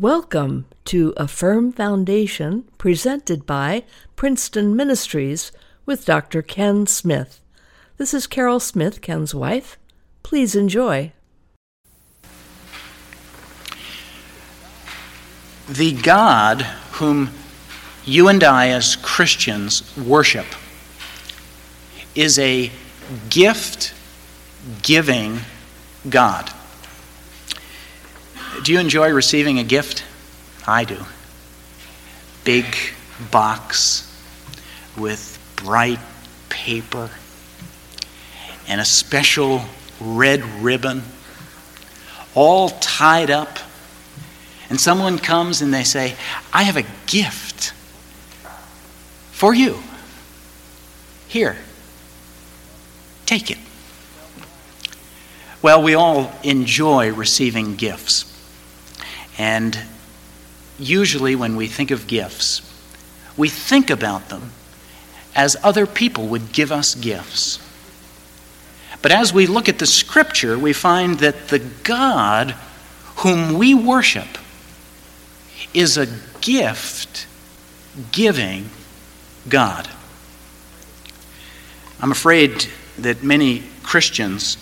Welcome to A Firm Foundation presented by Princeton Ministries with Dr. Ken Smith. This is Carol Smith, Ken's wife. Please enjoy. The God whom you and I as Christians worship is a gift giving God. Do you enjoy receiving a gift? I do. Big box with bright paper and a special red ribbon, all tied up. And someone comes and they say, I have a gift for you. Here, take it. Well, we all enjoy receiving gifts. And usually, when we think of gifts, we think about them as other people would give us gifts. But as we look at the scripture, we find that the God whom we worship is a gift giving God. I'm afraid that many Christians,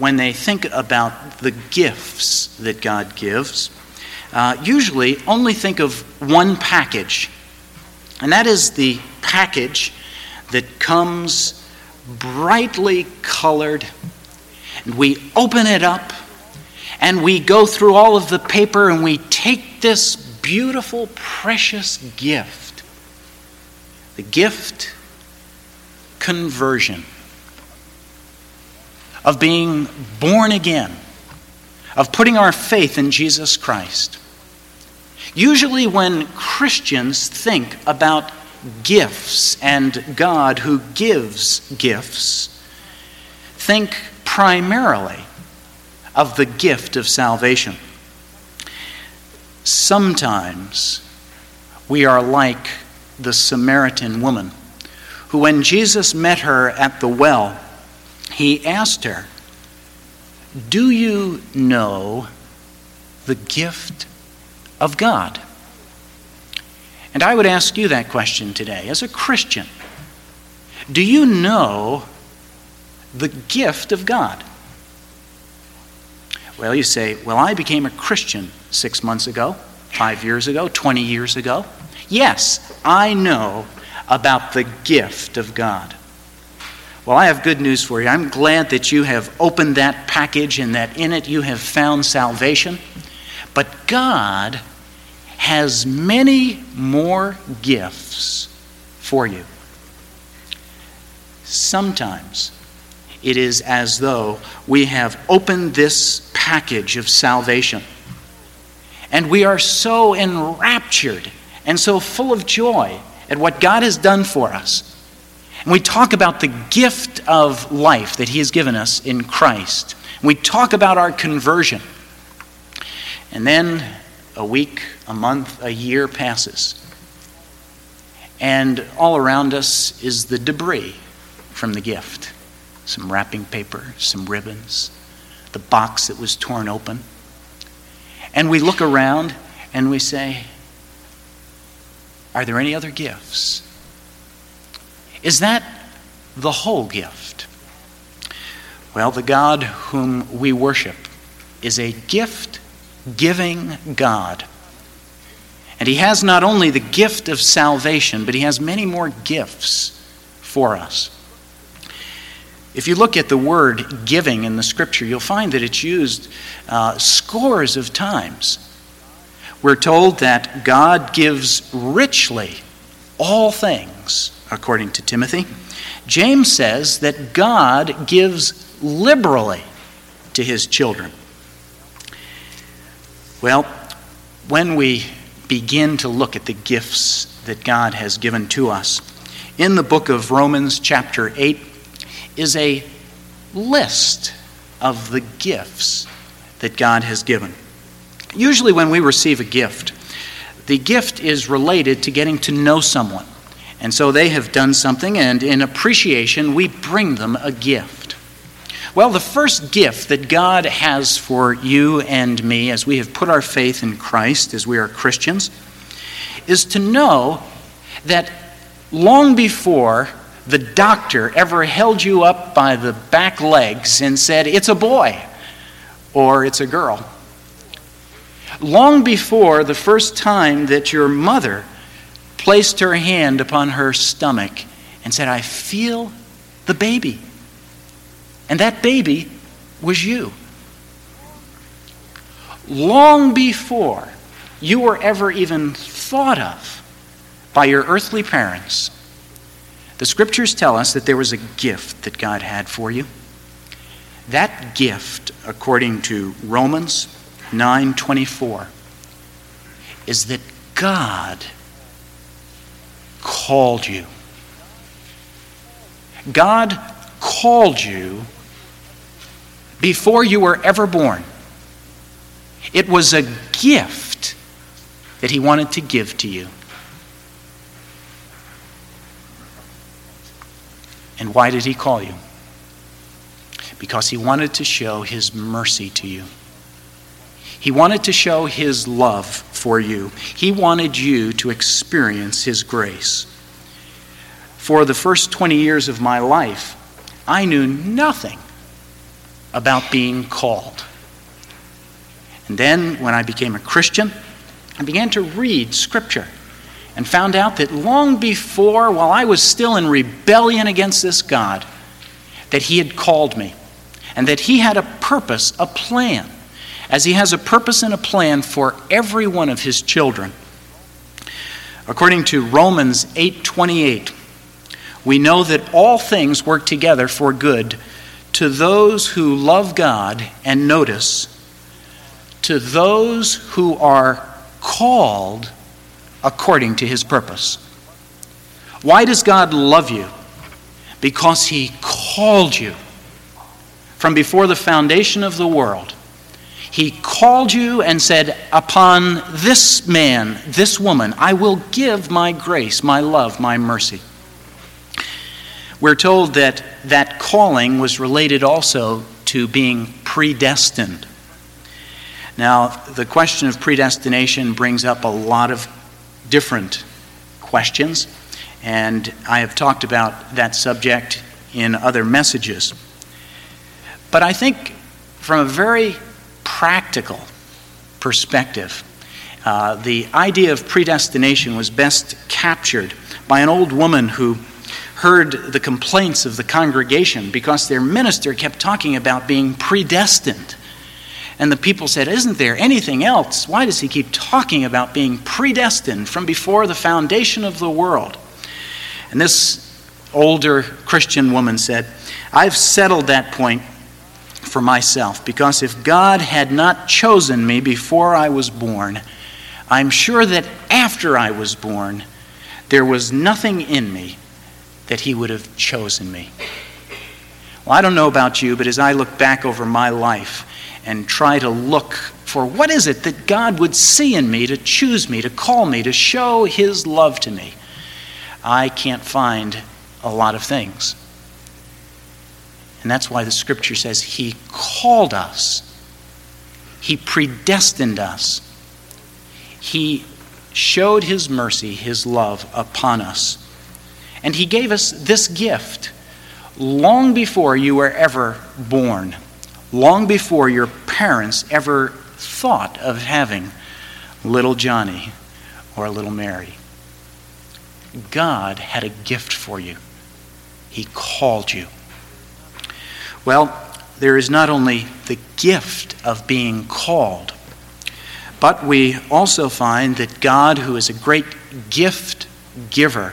when they think about the gifts that God gives, uh, usually only think of one package, and that is the package that comes brightly colored, and we open it up, and we go through all of the paper, and we take this beautiful, precious gift. The gift conversion of being born again of putting our faith in Jesus Christ. Usually, when Christians think about gifts and God who gives gifts, think primarily of the gift of salvation. Sometimes we are like the Samaritan woman who, when Jesus met her at the well, he asked her, Do you know the gift of God? And I would ask you that question today as a Christian. Do you know the gift of God? Well, you say, Well, I became a Christian six months ago, five years ago, 20 years ago. Yes, I know about the gift of God. Well, I have good news for you. I'm glad that you have opened that package and that in it you have found salvation. But God has many more gifts for you. Sometimes it is as though we have opened this package of salvation and we are so enraptured and so full of joy at what God has done for us. And we talk about the gift of life that He has given us in Christ. And we talk about our conversion. And then a week, a month, a year passes. And all around us is the debris from the gift some wrapping paper, some ribbons, the box that was torn open. And we look around and we say, Are there any other gifts? Is that the whole gift? Well, the God whom we worship is a gift giving God. And He has not only the gift of salvation, but He has many more gifts for us. If you look at the word giving in the scripture, you'll find that it's used uh, scores of times. We're told that God gives richly all things, according to Timothy. James says that God gives liberally to his children. Well, when we begin to look at the gifts that God has given to us, in the book of Romans, chapter 8, is a list of the gifts that God has given. Usually, when we receive a gift, the gift is related to getting to know someone. And so they have done something, and in appreciation, we bring them a gift. Well, the first gift that God has for you and me as we have put our faith in Christ, as we are Christians, is to know that long before the doctor ever held you up by the back legs and said, It's a boy or it's a girl, long before the first time that your mother placed her hand upon her stomach and said, I feel the baby. And that baby was you. Long before you were ever even thought of by your earthly parents, the scriptures tell us that there was a gift that God had for you. That gift, according to Romans 9:24, is that God called you. God called you before you were ever born. It was a gift that He wanted to give to you. And why did He call you? Because He wanted to show His mercy to you. He wanted to show His love for you. He wanted you to experience His grace. For the first 20 years of my life, I knew nothing about being called. And then, when I became a Christian, I began to read Scripture and found out that long before, while I was still in rebellion against this God, that He had called me and that He had a purpose, a plan, as He has a purpose and a plan for every one of His children. According to Romans 8:28, we know that all things work together for good to those who love God, and notice, to those who are called according to his purpose. Why does God love you? Because he called you from before the foundation of the world. He called you and said, Upon this man, this woman, I will give my grace, my love, my mercy. We're told that that calling was related also to being predestined. Now, the question of predestination brings up a lot of different questions, and I have talked about that subject in other messages. But I think from a very practical perspective, uh, the idea of predestination was best captured by an old woman who heard the complaints of the congregation because their minister kept talking about being predestined. And the people said, Isn't there anything else? Why does he keep talking about being predestined from before the foundation of the world? And this older Christian woman said, I've settled that point for myself because if God had not chosen me before I was born, I'm sure that after I was born, there was nothing in me that He would have chosen me. Well, I don't know about you, but as I look back over my life and try to look for what is it that God would see in me to choose me, to call me, to show His love to me, I can't find a lot of things. And that's why the scripture says He called us, He predestined us, He showed His mercy, His love upon us. And He gave us this gift long before you were ever born, long before your parents ever thought of having little Johnny or little Mary. God had a gift for you. He called you. Well, there is not only the gift of being called, but we also find that God, who is a great gift giver,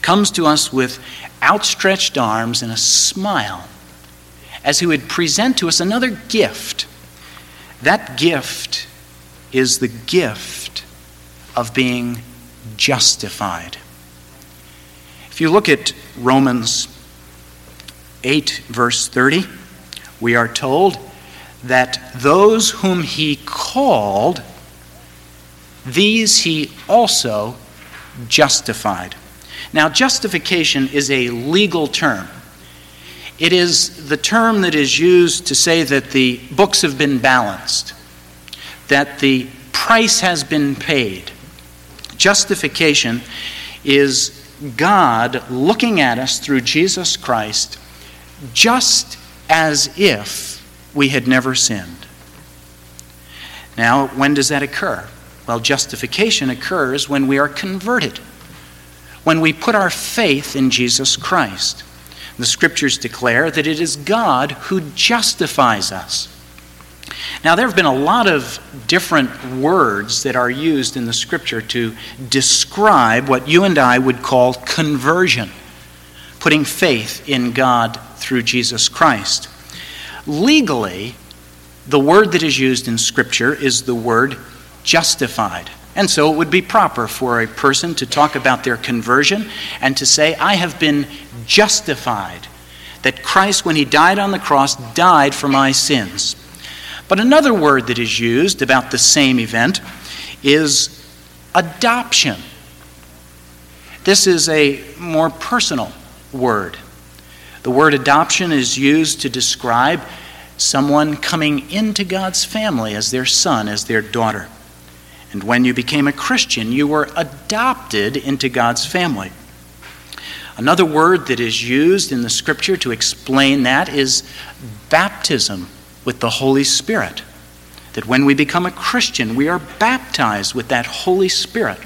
comes to us with outstretched arms and a smile as he would present to us another gift. That gift is the gift of being justified. If you look at Romans 8, verse 30, we are told that those whom he called, these he also justified. Now, justification is a legal term. It is the term that is used to say that the books have been balanced, that the price has been paid. Justification is God looking at us through Jesus Christ just as if we had never sinned. Now, when does that occur? Well, justification occurs when we are converted, when we put our faith in Jesus Christ. The scriptures declare that it is God who justifies us. Now, there have been a lot of different words that are used in the scripture to describe what you and I would call conversion, putting faith in God through Jesus Christ. Legally, the word that is used in scripture is the word justified. And so it would be proper for a person to talk about their conversion and to say, I have been justified. That Christ, when he died on the cross, died for my sins. But another word that is used about the same event is adoption. This is a more personal word. The word adoption is used to describe someone coming into God's family as their son, as their daughter. And when you became a Christian, you were adopted into God's family. Another word that is used in the scripture to explain that is baptism with the Holy Spirit. That when we become a Christian, we are baptized with that Holy Spirit.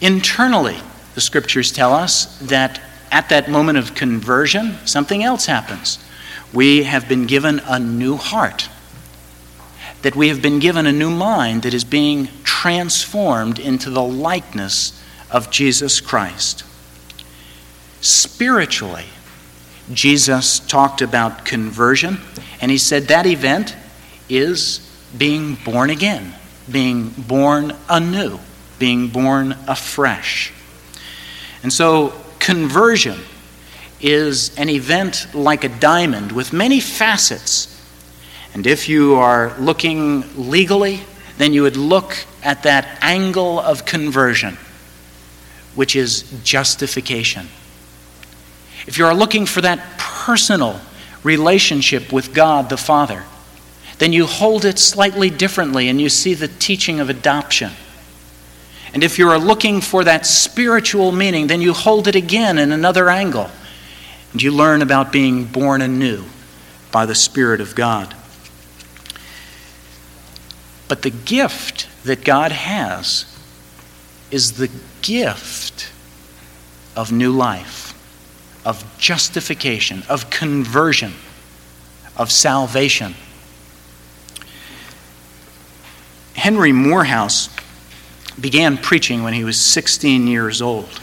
Internally, the scriptures tell us that at that moment of conversion, something else happens. We have been given a new heart, that we have been given a new mind that is being transformed into the likeness of Jesus Christ. Spiritually, Jesus talked about conversion, and he said that event is being born again, being born anew, being born afresh. And so, conversion is an event like a diamond with many facets. And if you are looking legally, then you would look at that angle of conversion, which is justification. If you are looking for that personal relationship with God the Father, then you hold it slightly differently and you see the teaching of adoption. And if you are looking for that spiritual meaning, then you hold it again in another angle. And you learn about being born anew by the Spirit of God. But the gift that God has is the gift of new life, of justification, of conversion, of salvation. Henry Moorhouse began preaching when he was 16 years old.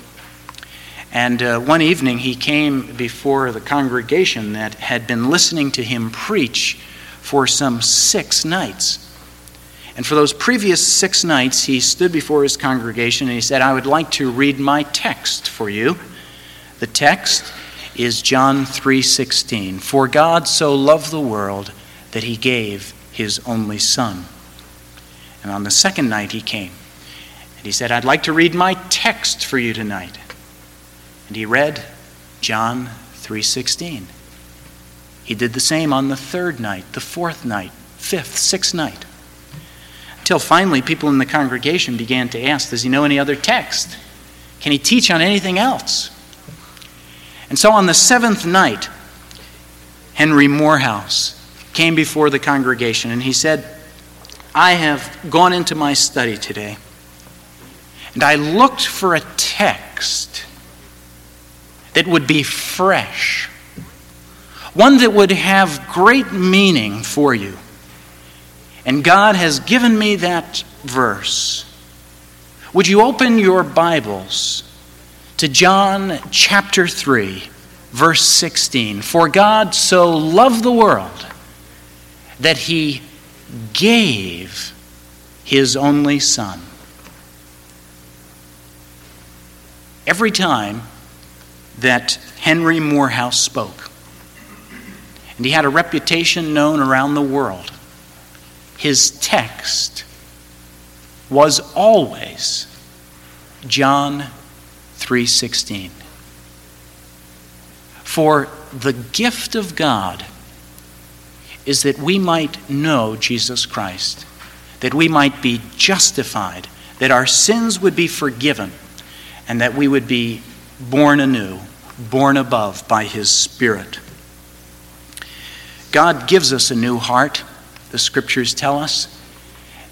And uh, one evening he came before the congregation that had been listening to him preach for some six nights. And for those previous six nights, he stood before his congregation and he said, I would like to read my text for you. The text is John 3:16. For God so loved the world that he gave his only son. And on the second night he came he said, I'd like to read my text for you tonight. And he read John 3:16. He did the same on the third night, the fourth night, fifth, sixth night. Until finally people in the congregation began to ask, does he know any other text? Can he teach on anything else? And so on the seventh night, Henry Moorhouse came before the congregation and he said, I have gone into my study today and I looked for a text that would be fresh, one that would have great meaning for you. And God has given me that verse. Would you open your Bibles to John chapter 3, verse 16? For God so loved the world that he gave his only Son. Every time that Henry Moorhouse spoke. And he had a reputation known around the world. His text was always John 3:16. For the gift of God is that we might know Jesus Christ, that we might be justified, that our sins would be forgiven, and that we would be born anew, born above by His Spirit. God gives us a new heart, the scriptures tell us.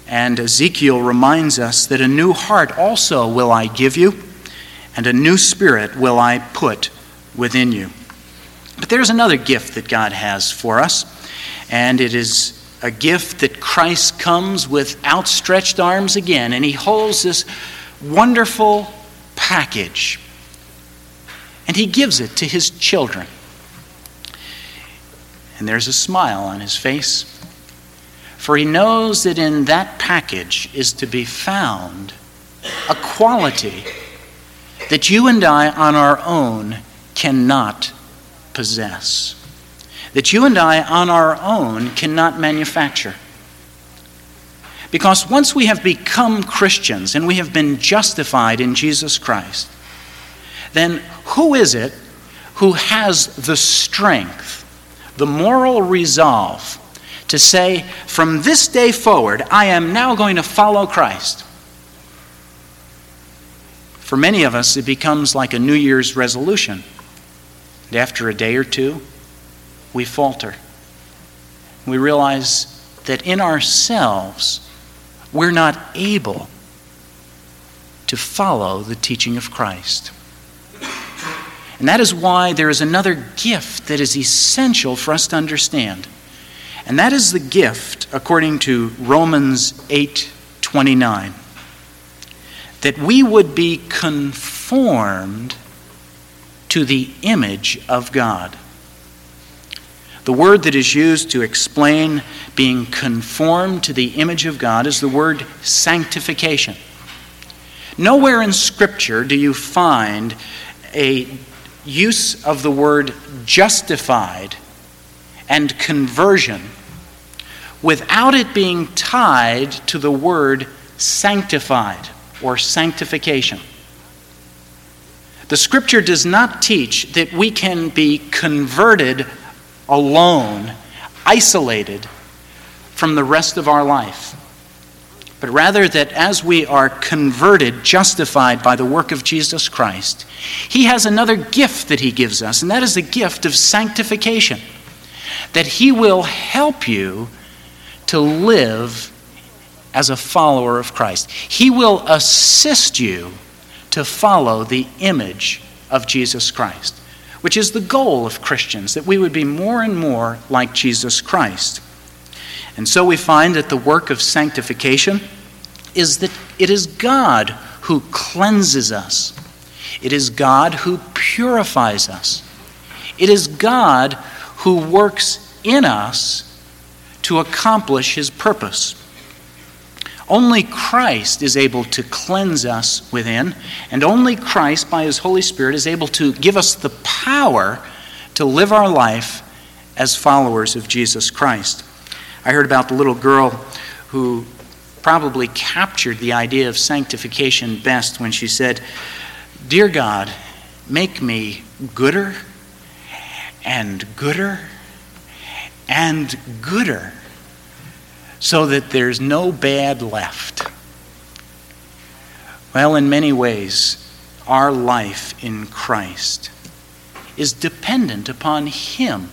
And Ezekiel reminds us that a new heart also will I give you, and a new spirit will I put within you. But there's another gift that God has for us, and it is a gift that Christ comes with outstretched arms again, and he holds this wonderful package, and he gives it to his children. And there's a smile on his face, for he knows that in that package is to be found a quality that you and I on our own cannot possess, that you and I on our own cannot manufacture. Because once we have become Christians and we have been justified in Jesus Christ, then who is it who has the strength, the moral resolve to say, from this day forward, I am now going to follow Christ? For many of us, it becomes like a New Year's resolution. And after a day or two, we falter. We realize that in ourselves, we're not able to follow the teaching of Christ. And that is why there is another gift that is essential for us to understand. And that is the gift, according to Romans 8 29 that we would be conformed to the image of God. The word that is used to explain being conformed to the image of God is the word sanctification. Nowhere in Scripture do you find a use of the word justified and conversion without it being tied to the word sanctified or sanctification. The scripture does not teach that we can be converted alone, isolated from the rest of our life, but rather that as we are converted, justified by the work of Jesus Christ, He has another gift that He gives us, and that is the gift of sanctification. That He will help you to live as a follower of Christ. He will assist you to follow the image of Jesus Christ, which is the goal of Christians, that we would be more and more like Jesus Christ. And so we find that the work of sanctification is that it is God who cleanses us, it is God who purifies us, it is God who works in us to accomplish his purpose. Only Christ is able to cleanse us within, and only Christ, by His Holy Spirit, is able to give us the power to live our life as followers of Jesus Christ. I heard about the little girl who probably captured the idea of sanctification best when she said, Dear God, make me gooder and gooder and gooder so that there's no bad left. Well, in many ways, our life in Christ is dependent upon Him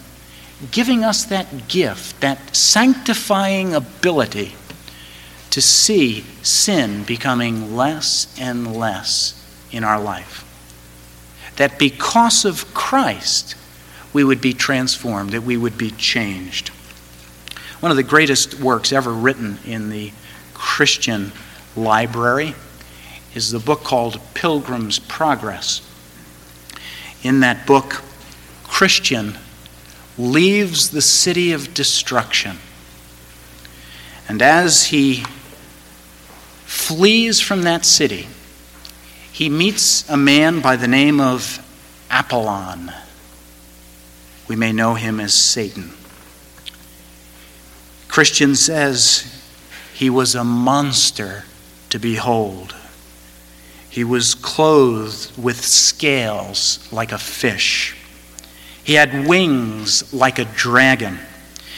giving us that gift, that sanctifying ability to see sin becoming less and less in our life. That because of Christ, we would be transformed, that we would be changed. One of the greatest works ever written in the Christian library is the book called Pilgrim's Progress. In that book, Christian leaves the city of destruction. And as he flees from that city, he meets a man by the name of Apollyon. We may know him as Satan. Christian says he was a monster to behold. He was clothed with scales like a fish. He had wings like a dragon.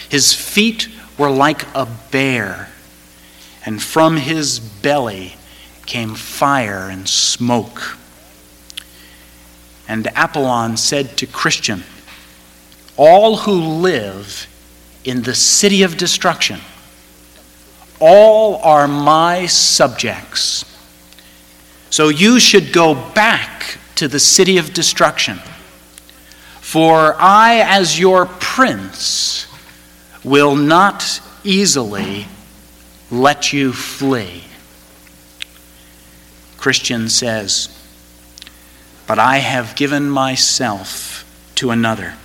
His feet were like a bear. And from his belly came fire and smoke. And Apollyon said to Christian, All who live in the city of destruction, all are my subjects. So you should go back to the city of destruction. For I, as your prince, will not easily let you flee. Christian says, But I have given myself to another,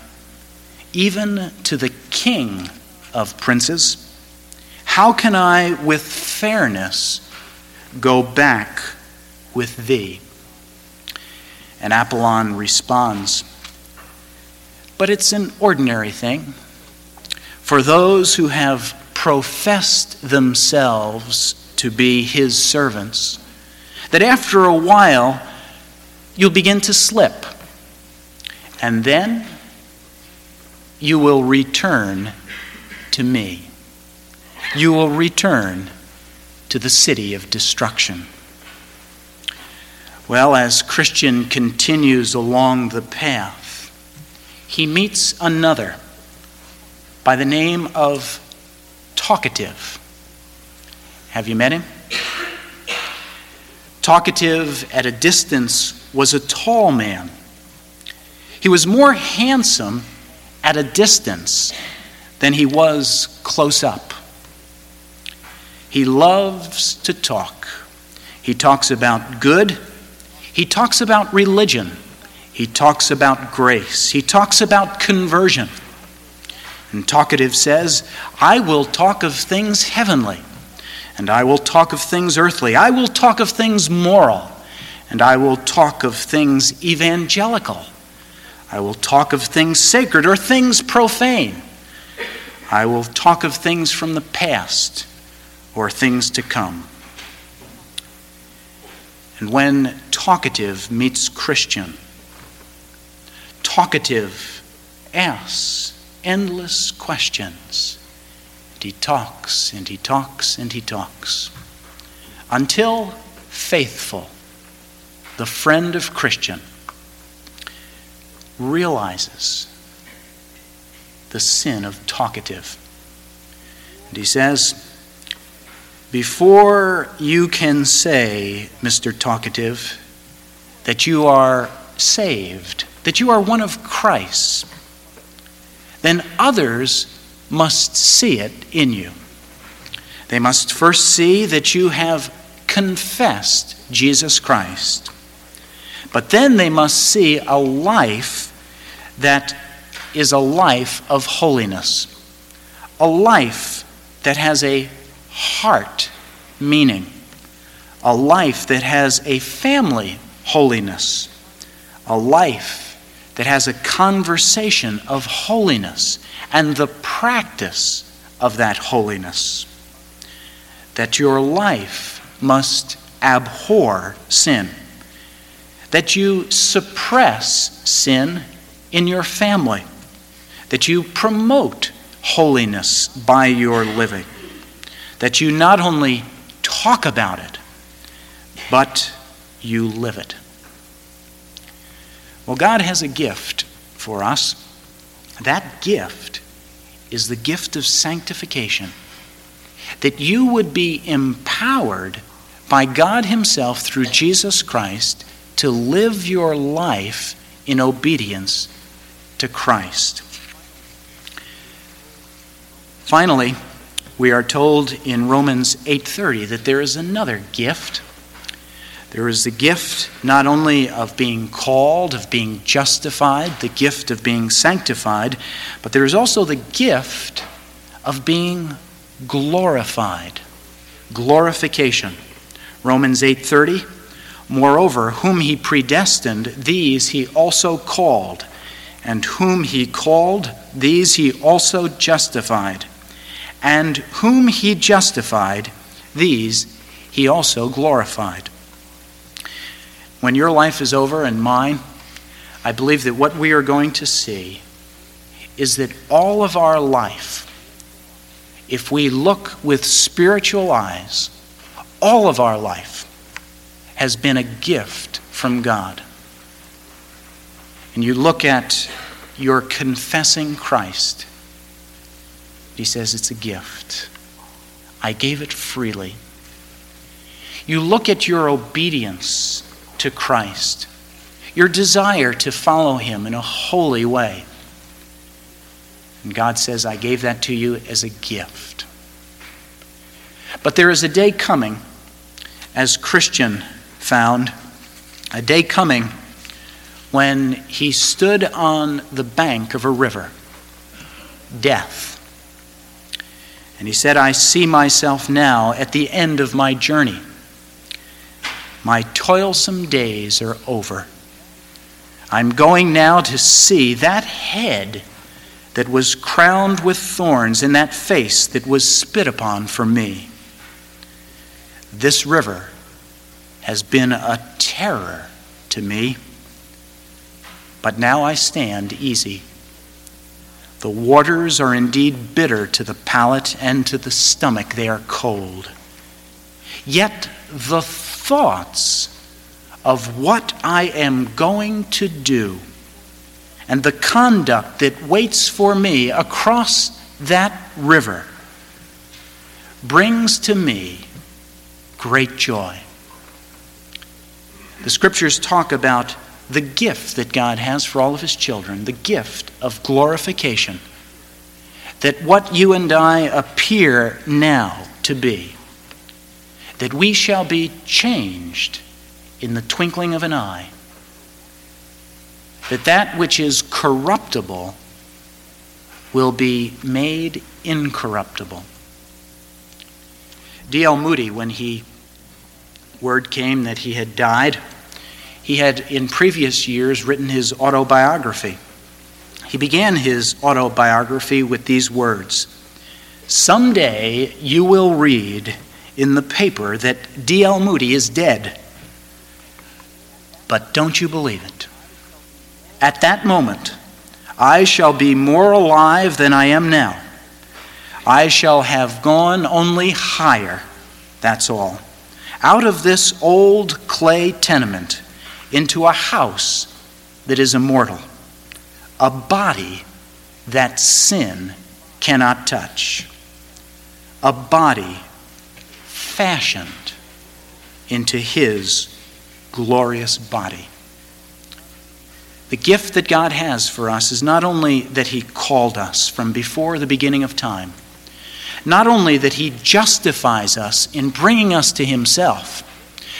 even to the king of princes. How can I, with fairness, go back with thee? And Apollyon responds, But it's an ordinary thing for those who have professed themselves to be his servants that after a while you'll begin to slip. And then you will return to me. You will return to the city of destruction. Well, as Christian continues along the path, he meets another by the name of Talkative. Have you met him? Talkative at a distance was a tall man. He was more handsome at a distance than he was close up. He loves to talk. He talks about good. He talks about religion. He talks about grace. He talks about conversion. And Talkative says, I will talk of things heavenly and I will talk of things earthly. I will talk of things moral, and I will talk of things evangelical. I will talk of things sacred or things profane. I will talk of things from the past or things to come. And when talkative meets Christian, talkative asks endless questions and he talks and he talks and he talks until faithful, the friend of Christian, realizes the sin of talkative. And he says, Before you can say, Mr. Talkative, that you are saved, that you are one of Christ, then others must see it in you. They must first see that you have confessed Jesus Christ. But then they must see a life that is a life of holiness, a life that has a heart meaning, a life that has a family holiness, a life that has a conversation of holiness and the practice of that holiness. That your life must abhor sin. That you suppress sin in your family. That you promote holiness by your living. That you not only talk about it, but you live it. Well, God has a gift for us. That gift is the gift of sanctification. That you would be empowered by God Himself through Jesus Christ to live your life in obedience to Christ. Finally, we are told in Romans 8:30 that there is another gift there is the gift not only of being called, of being justified, the gift of being sanctified, but there is also the gift of being glorified. Glorification. Romans 8:30 Moreover, whom he predestined, these he also called, and whom he called, these he also justified, and whom he justified, these he also glorified. When your life is over and mine, I believe that what we are going to see is that all of our life, if we look with spiritual eyes, all of our life has been a gift from God. And you look at your confessing Christ, he says it's a gift. I gave it freely. You look at your obedience to Christ, your desire to follow him in a holy way. And God says, I gave that to you as a gift. But there is a day coming, as Christian found, a day coming when he stood on the bank of a river, death. And he said, I see myself now at the end of my journey. My toilsome days are over. I'm going now to see that head that was crowned with thorns and that face that was spit upon for me. This river has been a terror to me, but now I stand easy. The waters are indeed bitter to the palate and to the stomach, they are cold. Yet the thoughts of what I am going to do and the conduct that waits for me across that river brings to me great joy. The scriptures talk about the gift that God has for all of his children, the gift of glorification. That what you and I appear now to be, that we shall be changed in the twinkling of an eye. That that which is corruptible will be made incorruptible. D.L. Moody, when he word came that he had died, he had in previous years written his autobiography. He began his autobiography with these words Someday you will read in the paper that D.L. Moody is dead. But don't you believe it? At that moment, I shall be more alive than I am now. I shall have gone only higher, that's all. Out of this old clay tenement into a house that is immortal, a body that sin cannot touch, a body fashioned into his glorious body. The gift that God has for us is not only that He called us from before the beginning of time, not only that He justifies us in bringing us to Himself,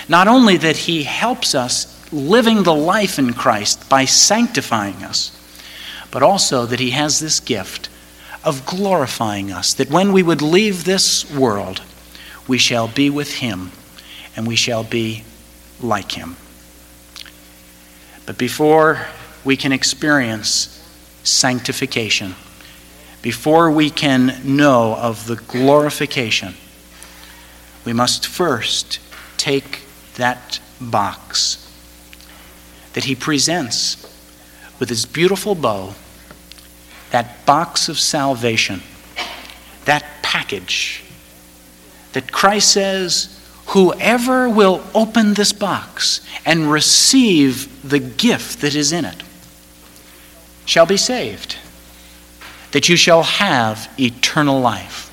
not only that He helps us living the life in Christ by sanctifying us, but also that He has this gift of glorifying us, that when we would leave this world, we shall be with Him and we shall be like Him. But before we can experience sanctification, before we can know of the glorification, we must first take that box that he presents with his beautiful bow, that box of salvation, that package that Christ says, Whoever will open this box and receive the gift that is in it shall be saved, that you shall have eternal life.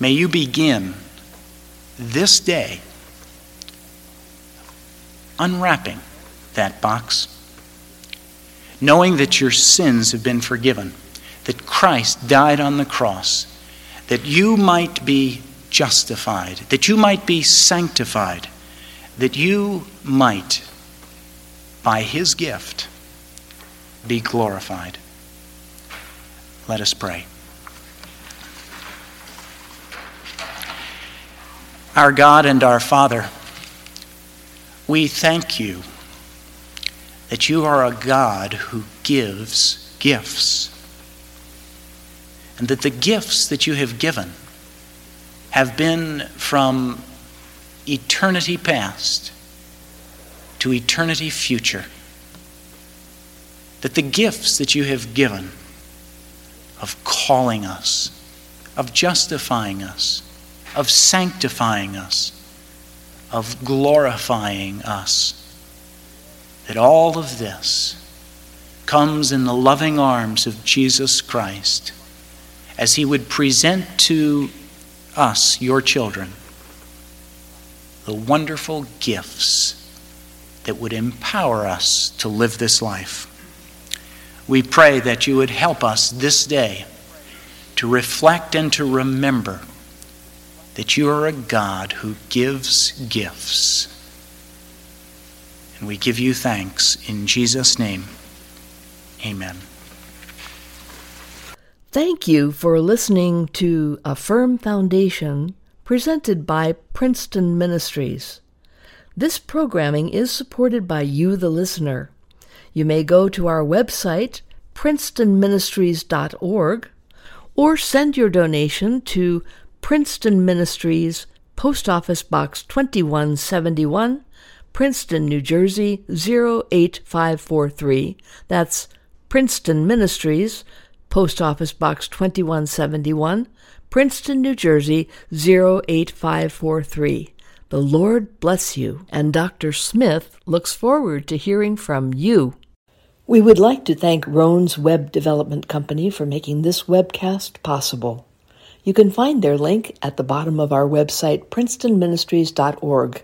May you begin this day unwrapping that box, knowing that your sins have been forgiven, that Christ died on the cross, that you might be justified, that you might be sanctified, that you might, by his gift, be glorified. Let us pray. Our God and our Father, we thank you that you are a God who gives gifts, and that the gifts that you have given have been from eternity past to eternity future. that the gifts that you have given of calling us, of justifying us, of sanctifying us, of glorifying us, that all of this comes in the loving arms of Jesus Christ as he would present to us, your children, the wonderful gifts that would empower us to live this life. We pray that you would help us this day to reflect and to remember that you are a God who gives gifts. And we give you thanks in Jesus' name. Amen. Thank you for listening to A Firm Foundation presented by Princeton Ministries. This programming is supported by you, the listener. You may go to our website, princetonministries.org, or send your donation to Princeton Ministries, Post Office Box 2171, Princeton, New Jersey 08543. That's Princeton Ministries, Post Office Box 2171, Princeton, New Jersey 08543. The Lord bless you, and Dr. Smith looks forward to hearing from you. We would like to thank Roan's Web Development Company for making this webcast possible. You can find their link at the bottom of our website, princetonministries.org.